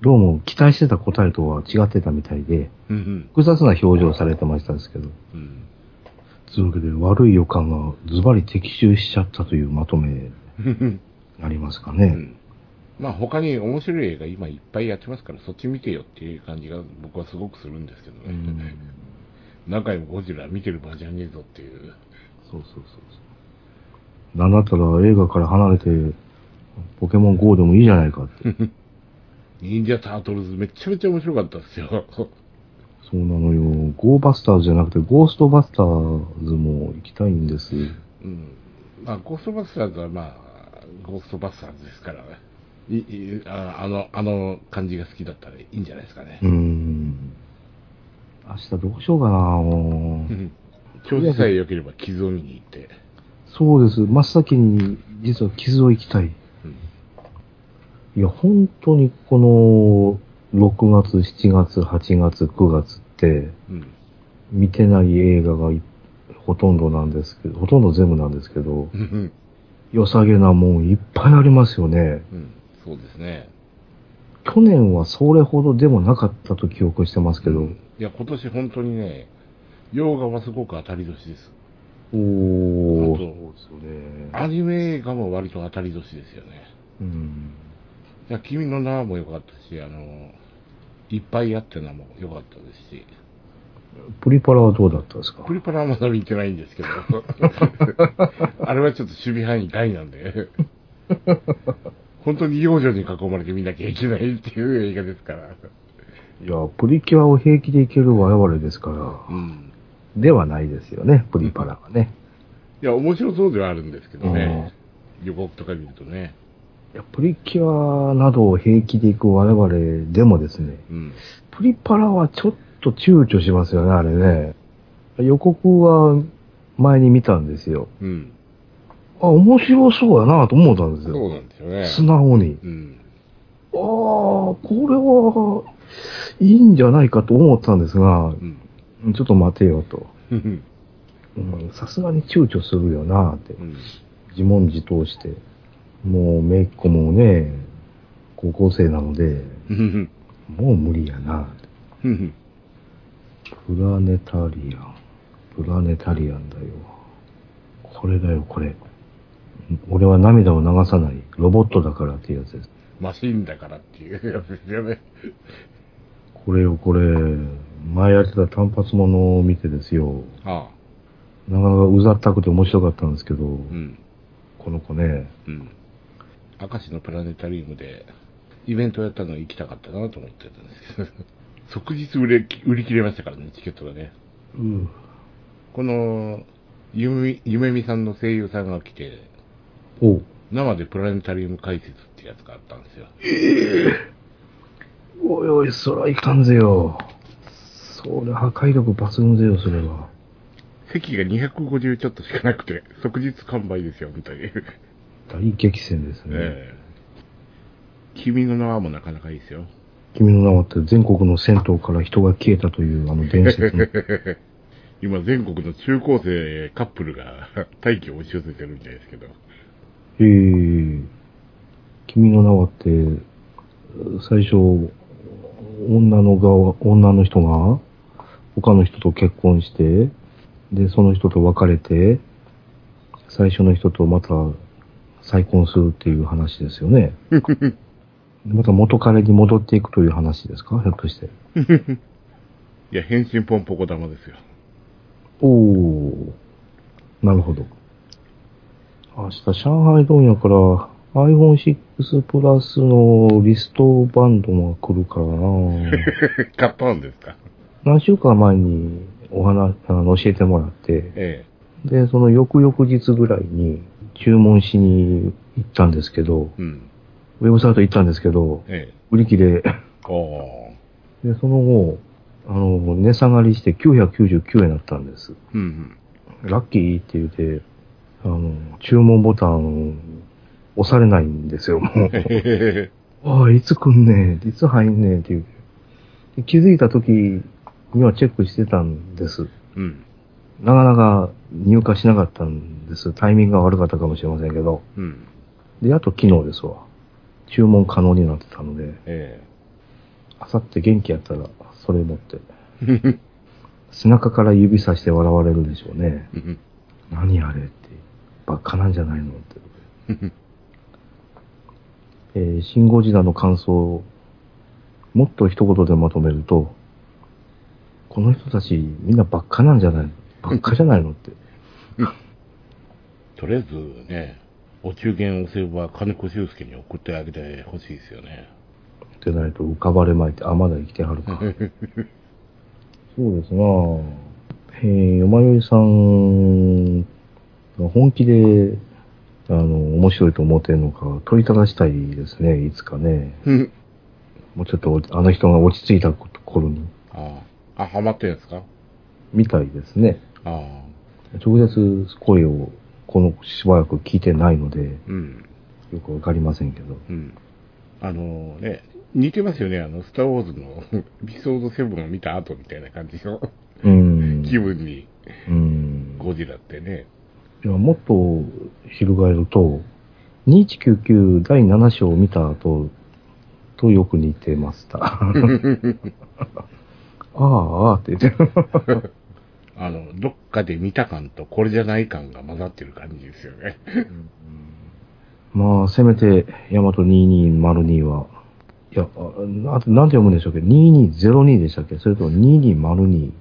どうも期待してた答えとは違ってたみたいで、うんうん。複雑な表情されてましたんですけど。うん。というわけで、悪い予感がズバリ的中しちゃったというまとめにうんなりますかね。うん。まあ他に面白い映画今いっぱいやってますから、そっち見てよっていう感じが僕はすごくするんですけどね。うん何回もゴジラ見てる場合じゃねえぞっていう。そうそうそうそう。なんだったら映画から離れて、ポケモン GO でもいいじゃないかって。[laughs] 忍者タートルズめちゃめちゃ面白かったですよ。そうなのよ。ゴーバスターズじゃなくて、ゴーストバスターズも行きたいんです。うん。まあ、ゴーストバスターズはまあ、ゴーストバスターズですから、いいああの、あの感じが好きだったらいいんじゃないですかねうー。ん。明日どうしようかな、もう。調子さえ良ければ傷を見に行って。そうです。真っ先に、実は傷を行きたい。うんいや、本当にこの、6月、7月、8月、9月って、うん。見てない映画がいほとんどなんですけど、ほとんど全部なんですけど、うん。良さげなもんいっぱいありますよね。うん。そうですね。去年はそれほどでもなかったと記憶してますけど、いや、今年本当にね、洋画はすごく当たり年です。おー、あとそうですよね。アニメ映画も割と当たり年ですよね。うん。いや、君の名はも良かったし、あの、いっぱいあってのも良かったですし、プリパラはどうだったですか？プリパラはまだ見てないんですけど、[laughs] あれはちょっと守備範囲外なんで、本当に幼女に囲まれて見なきゃいけないっていう映画ですから。いや、プリキュアを平気でいける我々ですから、うん。ではないですよね、プリパラはね。いや、面白そうではあるんですけどね、予告とか見るとね。いや、プリキュアなどを平気でいく我々でもですね、うん。プリパラはちょっと躊躇しますよね、あれね。予告は前に見たんですよ。うん。あ、面白そうやなと思ったんですそうよ。なんですよね。素直に。うん。ああ、これはいいんじゃないかと思ったんですが、うん。ちょっと待てよと。さすがに躊躇するよなって。うん。自問自答して。もう、めいっ子もね、高校生なので、うん。もう無理やな。プラネタリアン。プラネタリアンだよ。これだよ、これ。俺は涙を流さないロボットだからっていうやつです。マシンだからっていうやつですよね。これよ、これ。前やってた単発ものを見てですよ。ああ。なかなかうざったくて面白かったんですけど、うん。この子ね、うん。明石のプラネタリウムで、イベントやったの行きたかったなと思ってたんですけど、即日売れ、売り切れましたからね、チケットがね。うん、この、ゆめ、みさんの声優さんが来て、生でプラネタリウム解説ってやつがあったんですよ。おいおい、そらいかんぜよ。それ破壊力抜群ぜよ、それは。席が250ちょっとしかなくて、即日完売ですよ、本当に。大激戦ですね。ええ君の名はもなかなかいいですよ。君の名はって全国の銭湯から人が消えたというあの伝説の。[laughs] 今、全国の中高生カップルが大気を押し寄せてるみたいですけど。えー、君の名はって、最初、女の側、女の人が他の人と結婚して、で、その人と別れて、最初の人とまた再婚するっていう話ですよね。[laughs] また元彼に戻っていくという話ですか？ひょっとして。[laughs] いや、変身ポンポコ玉ですよ。おー、なるほど。明日、上海問屋から iPhone6 プラスのリストバンドが来るからな [laughs] 買ったんですか？何週間前にお話、あの、教えてもらって、えで、その翌々日ぐらいに注文しに行ったんですけど、え。うん。ウェブサイト行ったんですけど、ええ。売り切れ。で、その後、あの、値下がりして999円だったんです。うんラッキーって言って、あの、注文ボタン押されないんですよ、もう。ああ、いつ来んねん、いつ入んねんって言う。で気づいた時にはチェックしてたんです。うん。なかなか入荷しなかったんです。タイミングが悪かったかもしれませんけど。うん。で、あと昨日ですわ。注文可能になってたので、えあさって元気やったら、それ持って、え [laughs] 背中から指さして笑われるでしょうね。うん何あれって、バカなんじゃないのって。えー、シンゴジラの感想を、もっと一言でまとめると、この人たちみんなばっかなんじゃないのばっかじゃないのって。[laughs] とりあえずね、お中元お歳暮は金子修介に送ってあげてほしいですよね。でないと浮かばれまいて、あ、まだ生きてはるか。[laughs] そうですなぁ。えー、よまよいさんが本気で、あの、面白いと思ってるのか、問いただしたいですね、いつかね。う [laughs] んもうちょっと、あの人が落ち着いた頃に、ああ。あ、ハマってるんですか？みたいですね。ああ。直接声を、このしばらく聞いてないので、うん。よくわかりませんけど。うん。あのね、似てますよね、あの、スターウォーズの [laughs] エピソード7を見た後みたいな感じのうーん。気分に、うーん。ゴジラってね。いや、もっと翻ると、2199第7章を見た後とよく似てました。[laughs] [laughs] ああ、ああって言って。あの、どっかで見た感とこれじゃない感が混ざってる感じですよね。まあ、せめて、ヤマト2202は、いや、ああと、なんて読むんでしょうけ？ど、2202でしたっけ？それとも2202。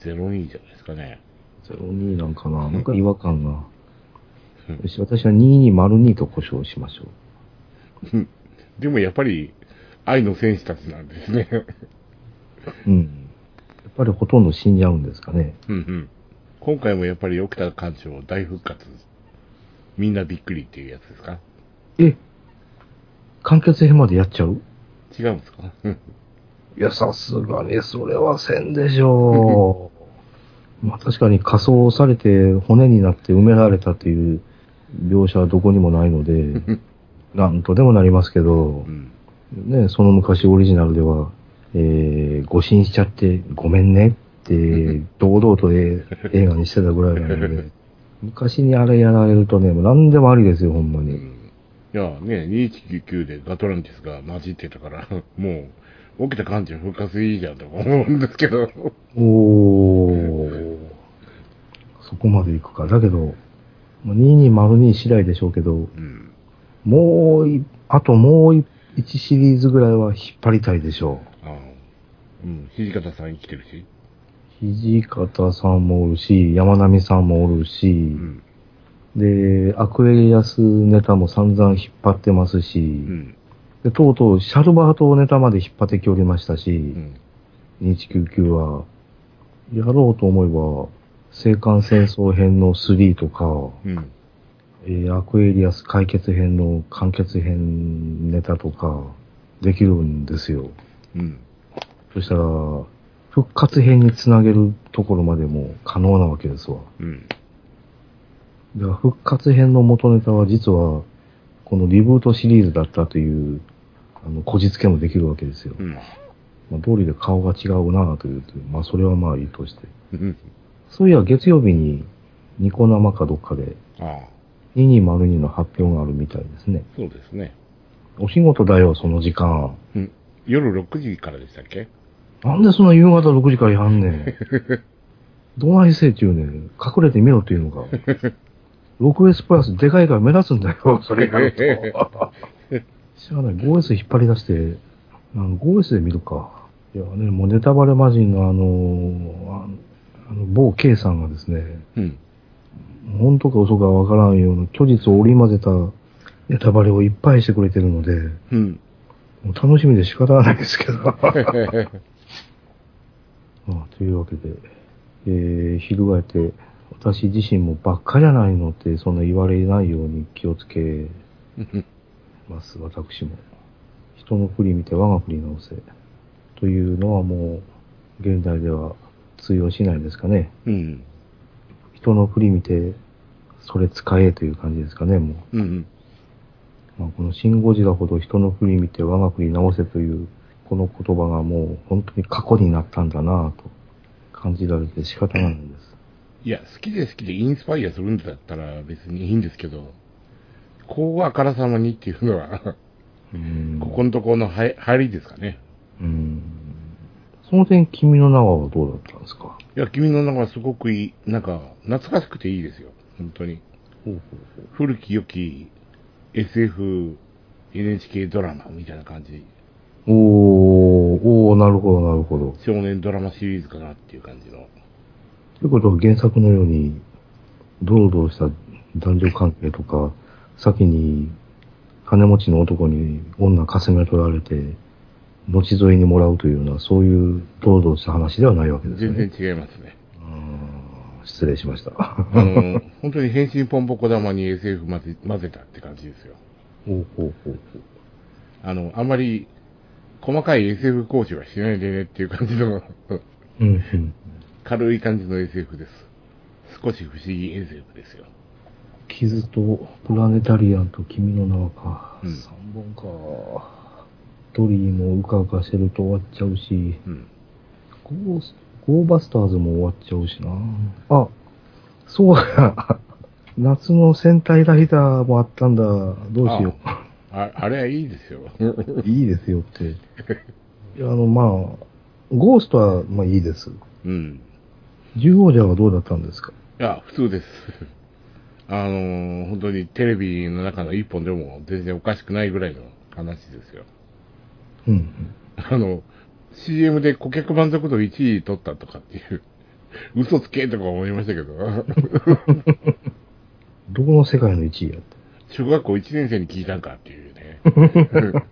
02じゃないですかね。02なんかな？なんか違和感が。うんよし、私は2202と故障しましょう。でもやっぱり、愛の戦士たちなんですね。うん。やっぱりほとんど死んじゃうんですかね。うんうん。今回もやっぱり起きた艦長大復活。みんなびっくりっていうやつですか？え完結編までやっちゃう？違うんですか？う [laughs] んいや、さすがにそれはせんでしょう。[laughs] まあ確かに仮装されて骨になって埋められたという描写はどこにもないので、[laughs] なんとでもなりますけどう、ん。ね、その昔オリジナルでは、えー、誤信しちゃってごめんねって、[laughs] 堂々とえ映画にしてたぐらいなので、[laughs] 昔にあれやられるとね、もう何でもありですよ、ほんまに。うんいや、ね、2199でガトランティスが混じってたから、[laughs] もう、起きた艦長復活いいじゃんと思うんですけど。おー。そこまで行くか。だけど、まあ2202次第でしょうけど、うん。もうい、あともうい1シリーズぐらいは引っ張りたいでしょああ。うん。土方さん生きてるし。う。土方さんもおるし、山並さんもおるし、うん。で、アクエリアスネタも散々引っ張ってますし、うん。でとうとうシャルバートネタまで引っ張ってきおりましたし、うん。2199は、やろうと思えば、青函戦争編の3とか、うん。えーアクエリアス解決編の完結編ネタとか、できるんですよ。うん。そしたら、復活編につなげるところまでも可能なわけですわ。うん。では復活編の元ネタは実は、このリブートシリーズだったという、あの、こじつけもできるわけですよ。うん。まあ、通りで顔が違うなぁというと、まあ、それはまあいいとして。うん。そういや、月曜日に、ニコ生かどっかで、ああ。2202の発表があるみたいですね。そうですね。お仕事だよ、その時間。うん。夜6時からでしたっけ？なんでそんな夕方6時からやんねん。[laughs] どないせいちゅうねん。隠れてみろっていうのか。[laughs] 6S プラスでかいから目立つんだよ、それやると。しゃあない、5S 引っ張り出して、あの 5S で見るか。いやね、もうネタバレ魔人のあの、ああの某 K さんがですね、うん。本当か嘘かわからんような虚実を織り交ぜたネタバレをいっぱいしてくれてるので、うん。もう楽しみで仕方がないですけど。[laughs] まあ、というわけで、えー、翻って、私自身もばっかじゃないのって、そんな言われないように気をつけます、[laughs] 私も。人の振り見て我が振り直せ。というのはもう、現代では通用しないんですかね。うん。人の振り見て、それ使えという感じですかね、もう。うん。まあ、このシン・ゴジラほど人の振り見て我が振り直せというこの言葉がもう本当に過去になったんだなと感じられて仕方ないんです。いや、好きで好きでインスパイアするんだったら別にいいんですけど、こうあからさまにっていうのは、うんここのところの入入りですかね。うん。その点、君の名はどうだったんですか？いや、君の名はすごくいい、なんか、懐かしくていいですよ。本当に。古き良き SF、NHK ドラマみたいな感じ。おー、おー、なるほど、なるほど。少年ドラマシリーズかなっていう感じの。ということは原作のように、ドロドロした男女関係とか、先に金持ちの男に女かせめ取られて、後添いにもらうというような、そういうドロドロした話ではないわけですよ全ね。然違いますね。うん失礼しました。あの、本当に変身ポンポコ玉に SF 混ぜ混ぜたって感じですよ。ほうほうほうあの、あんまり細かい SF 講師はしないでねっていう感じのほう。うん、うん。軽い感じの SF です。少し不思議 SF ですよ。傷とプラネタリアンと君の名はか。うん三本か。ドリーもうかうかしてると終わっちゃうし、うん。ゴースゴーバスターズも終わっちゃうしな。あ、そうや。夏の戦隊ライダーもあったんだ。どうしよあ、あれはいいですよ。う。いいですよって。[laughs] いや、あの、まあ、ゴーストは、まあいいです。うん。十王者はどうだったんですか？いや、普通です。[laughs] あのー本当にテレビの中の一本でも全然おかしくないぐらいの話ですよ。うんうん。あの、CM で顧客満足度1位取ったとかっていう、嘘つけとか思いましたけど、[laughs] どこの世界の1位やって。小学校1年生に聞いたんかっていうね。[laughs]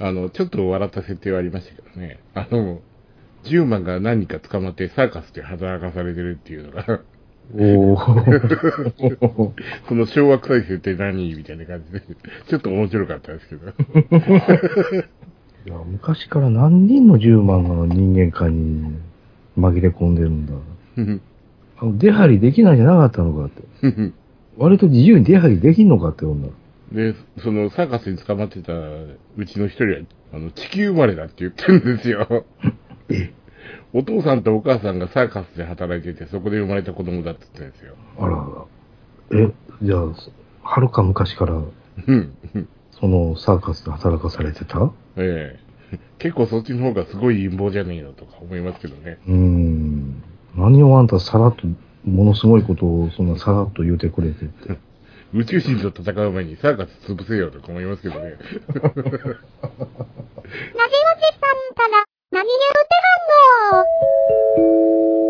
あの、ちょっと笑った設定はありましたけどね。あの、10万が何人か捕まってサーカスで働かされてるっていうのが、おー。[laughs] その小学生設定何みたいな感じで、ちょっと面白かったですけど。[laughs] いや昔から何人の10万が人間界に紛れ込んでるんだ。あの出入りできないんじゃなかったのかって。割と自由に出入りできんのかって女。で、そのサーカスに捕まってたうちの一人は、あの、地球生まれだって言ってるんですよ。[laughs] お父さんとお母さんがサーカスで働いてて、そこで生まれた子供だって言ってるんですよ。あらあら。え、じゃあ、はるか昔から、うん。そのサーカスで働かされてた？うええ。結構そっちの方がすごい陰謀じゃねえのとか思いますけどね。ーん。何をあんたさらっと、ものすごいことをそんなさらっと言うてくれてって。宇宙人と戦う前にサーカス潰せよとか思いますけどね。なぜおじさんから何言うてはんの